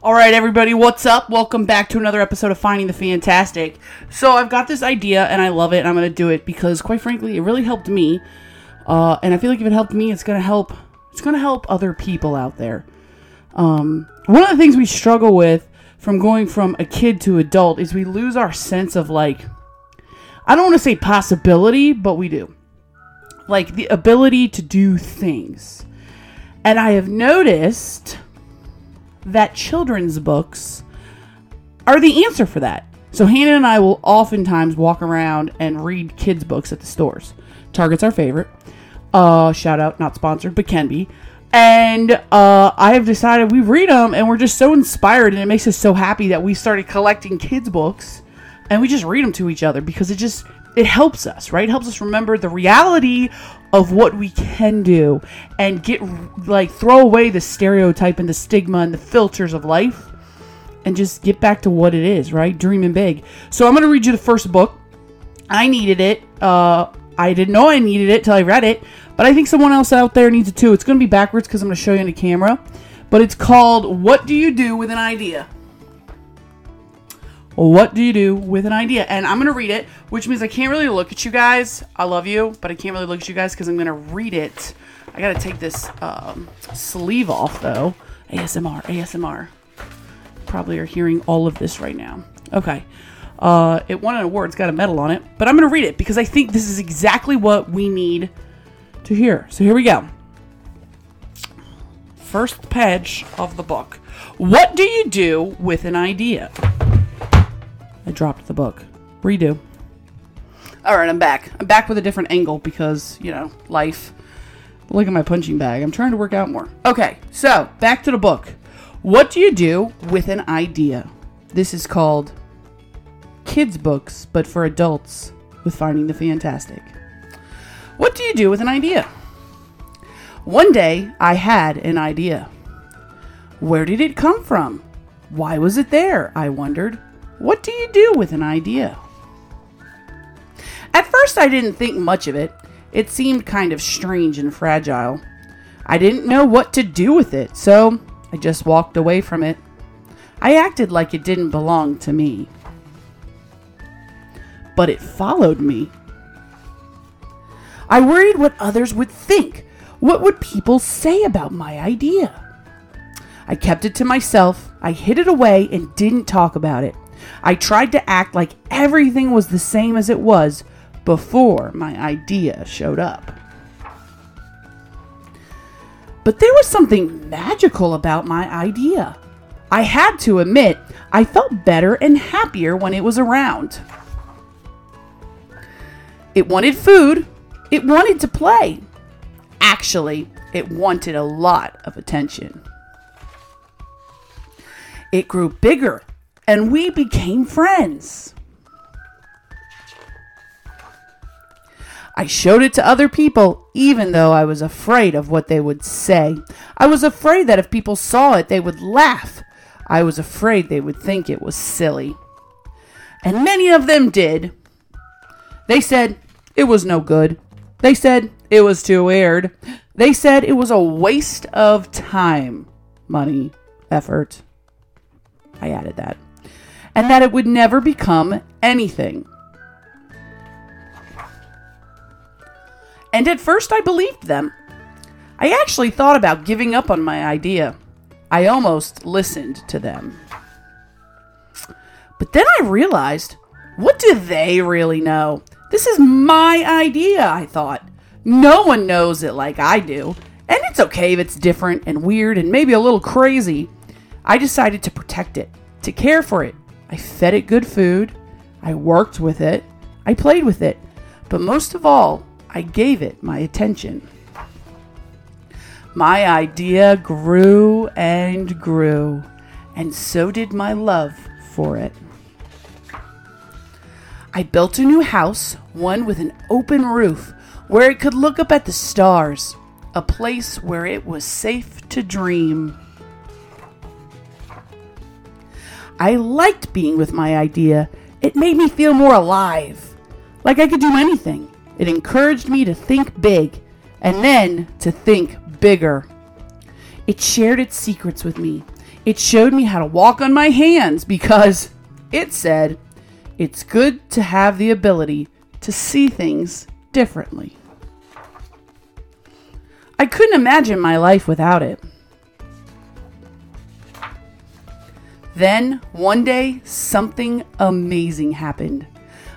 All right, everybody, what's up? Welcome back to another episode of Finding the Fantastic. So, I've got this idea and I love it, and I'm going to do it because, quite frankly, it really helped me. Uh, and I feel like if it helped me, it's going to help. It's going to help other people out there. Um, one of the things we struggle with from going from a kid to adult is we lose our sense of like, I don't want to say possibility, but we do. Like the ability to do things. And I have noticed that children's books are the answer for that. So Hannah and I will oftentimes walk around and read kids' books at the stores. Target's our favorite. Uh, shout out, not sponsored, but can be. And uh, I have decided we read them, and we're just so inspired, and it makes us so happy that we started collecting kids' books, and we just read them to each other because it just it helps us, right? It helps us remember the reality of what we can do and get like throw away the stereotype and the stigma and the filters of life and just get back to what it is, right? Dreaming big. So I'm going to read you the first book. I needed it. Uh, I didn't know I needed it till I read it, but I think someone else out there needs it too. It's going to be backwards because I'm going to show you on the camera, but it's called What Do You Do with an Idea? What do you do with an idea? And I'm going to read it, which means I can't really look at you guys. I love you, but I can't really look at you guys because I'm going to read it. I got to take this um, sleeve off, though. ASMR, ASMR. Probably are hearing all of this right now. Okay. Uh, it won an award, it's got a medal on it, but I'm going to read it because I think this is exactly what we need to hear. So here we go. First page of the book. What do you do with an idea? I dropped the book. Redo. All right, I'm back. I'm back with a different angle because, you know, life. Look at my punching bag. I'm trying to work out more. Okay, so back to the book. What do you do with an idea? This is called Kids Books, but for adults with Finding the Fantastic. What do you do with an idea? One day I had an idea. Where did it come from? Why was it there? I wondered. What do you do with an idea? At first, I didn't think much of it. It seemed kind of strange and fragile. I didn't know what to do with it, so I just walked away from it. I acted like it didn't belong to me. But it followed me. I worried what others would think. What would people say about my idea? I kept it to myself, I hid it away, and didn't talk about it. I tried to act like everything was the same as it was before my idea showed up. But there was something magical about my idea. I had to admit, I felt better and happier when it was around. It wanted food, it wanted to play. Actually, it wanted a lot of attention. It grew bigger and we became friends. I showed it to other people, even though I was afraid of what they would say. I was afraid that if people saw it, they would laugh. I was afraid they would think it was silly. And many of them did. They said it was no good. They said it was too weird. They said it was a waste of time, money, effort. I added that and that it would never become anything. And at first, I believed them. I actually thought about giving up on my idea. I almost listened to them. But then I realized what do they really know? This is my idea, I thought. No one knows it like I do. And it's okay if it's different and weird and maybe a little crazy. I decided to protect it, to care for it, I fed it good food. I worked with it. I played with it. But most of all, I gave it my attention. My idea grew and grew, and so did my love for it. I built a new house, one with an open roof where it could look up at the stars, a place where it was safe to dream. I liked being with my idea. It made me feel more alive, like I could do anything. It encouraged me to think big and then to think bigger. It shared its secrets with me. It showed me how to walk on my hands because it said it's good to have the ability to see things differently. I couldn't imagine my life without it. Then, one day, something amazing happened.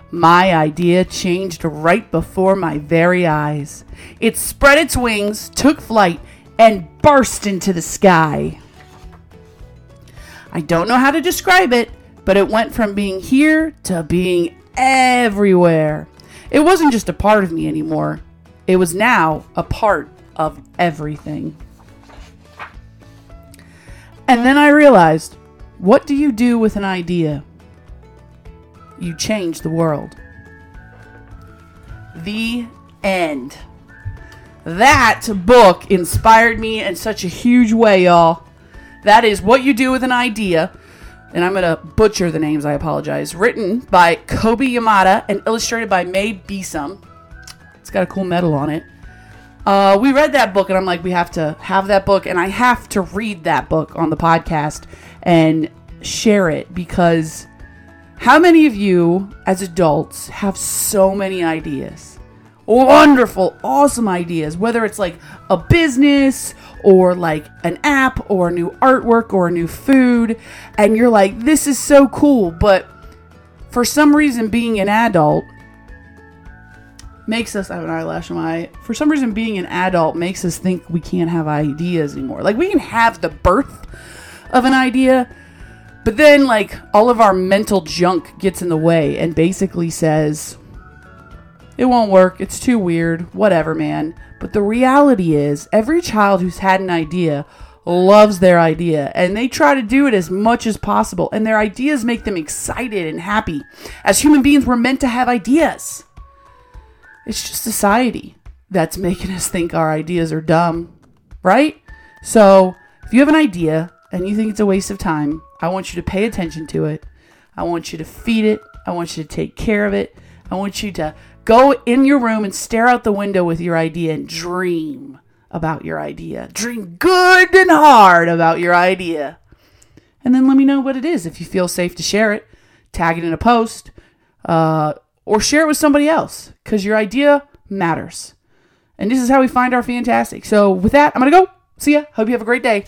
My idea changed right before my very eyes. It spread its wings, took flight, and burst into the sky. I don't know how to describe it, but it went from being here to being everywhere. It wasn't just a part of me anymore, it was now a part of everything. And then I realized what do you do with an idea? You change the world. The end. That book inspired me in such a huge way, y'all. That is What You Do with an Idea. And I'm going to butcher the names, I apologize. Written by Kobi Yamada and illustrated by Mae Besom. It's got a cool medal on it. Uh, we read that book, and I'm like, we have to have that book, and I have to read that book on the podcast and share it because how many of you as adults have so many ideas? Wonderful, awesome ideas, whether it's like a business or like an app or a new artwork or a new food, and you're like, this is so cool, but for some reason, being an adult makes us have an eyelash on my eye. For some reason, being an adult makes us think we can't have ideas anymore. Like we can have the birth of an idea, but then like all of our mental junk gets in the way and basically says it won't work. It's too weird. Whatever, man. But the reality is, every child who's had an idea loves their idea and they try to do it as much as possible and their ideas make them excited and happy. As human beings, we're meant to have ideas. It's just society that's making us think our ideas are dumb, right? So, if you have an idea and you think it's a waste of time, I want you to pay attention to it. I want you to feed it. I want you to take care of it. I want you to go in your room and stare out the window with your idea and dream about your idea. Dream good and hard about your idea. And then let me know what it is if you feel safe to share it. Tag it in a post. Uh, or share it with somebody else because your idea matters. And this is how we find our fantastic. So, with that, I'm going to go. See ya. Hope you have a great day.